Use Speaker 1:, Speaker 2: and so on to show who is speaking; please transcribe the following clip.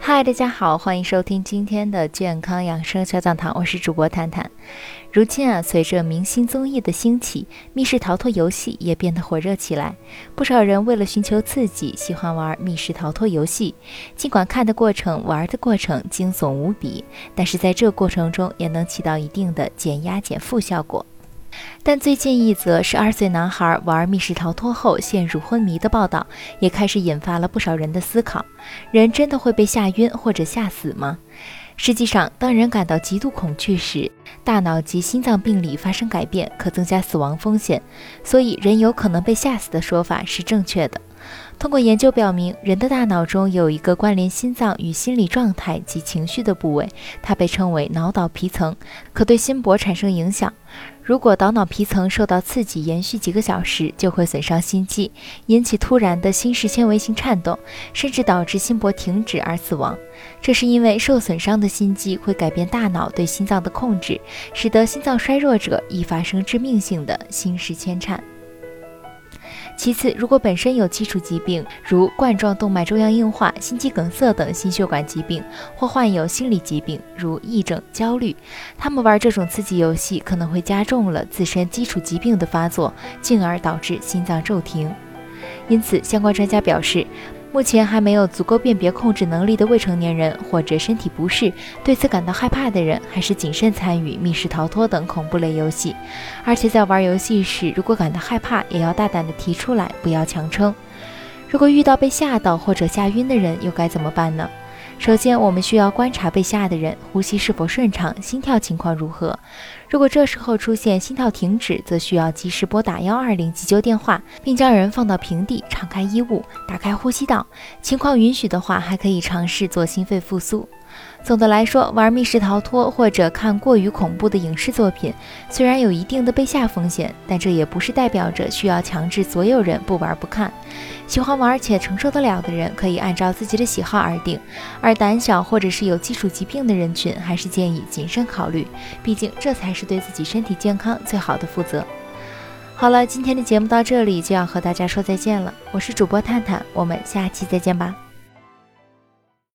Speaker 1: 嗨，大家好，欢迎收听今天的健康养生小讲堂，我是主播谈谈。如今啊，随着明星综艺的兴起，密室逃脱游戏也变得火热起来。不少人为了寻求刺激，喜欢玩密室逃脱游戏。尽管看的过程、玩的过程惊悚无比，但是在这过程中也能起到一定的减压减负效果。但最近一则十二岁男孩玩密室逃脱后陷入昏迷的报道，也开始引发了不少人的思考：人真的会被吓晕或者吓死吗？实际上，当人感到极度恐惧时，大脑及心脏病理发生改变，可增加死亡风险。所以，人有可能被吓死的说法是正确的。通过研究表明，人的大脑中有一个关联心脏与心理状态及情绪的部位，它被称为脑岛皮层，可对心搏产生影响。如果岛脑皮层受到刺激，延续几个小时，就会损伤心肌，引起突然的心室纤维性颤动，甚至导致心搏停止而死亡。这是因为受损伤的心肌会改变大脑对心脏的控制，使得心脏衰弱者易发生致命性的心室牵颤。其次，如果本身有基础疾病，如冠状动脉粥样硬化、心肌梗塞等心血管疾病，或患有心理疾病，如癔症、焦虑，他们玩这种刺激游戏可能会加重了自身基础疾病的发作，进而导致心脏骤停。因此，相关专家表示。目前还没有足够辨别控制能力的未成年人，或者身体不适、对此感到害怕的人，还是谨慎参与密室逃脱等恐怖类游戏。而且在玩游戏时，如果感到害怕，也要大胆地提出来，不要强撑。如果遇到被吓到或者吓晕的人，又该怎么办呢？首先，我们需要观察被吓的人呼吸是否顺畅，心跳情况如何。如果这时候出现心跳停止，则需要及时拨打幺二零急救电话，并将人放到平地，敞开衣物，打开呼吸道。情况允许的话，还可以尝试做心肺复苏。总的来说，玩密室逃脱或者看过于恐怖的影视作品，虽然有一定的被吓风险，但这也不是代表着需要强制所有人不玩不看。喜欢玩且承受得了的人，可以按照自己的喜好而定；而胆小或者是有基础疾病的人群，还是建议谨慎考虑，毕竟这才是对自己身体健康最好的负责。好了，今天的节目到这里就要和大家说再见了，我是主播探探，我们下期再见吧。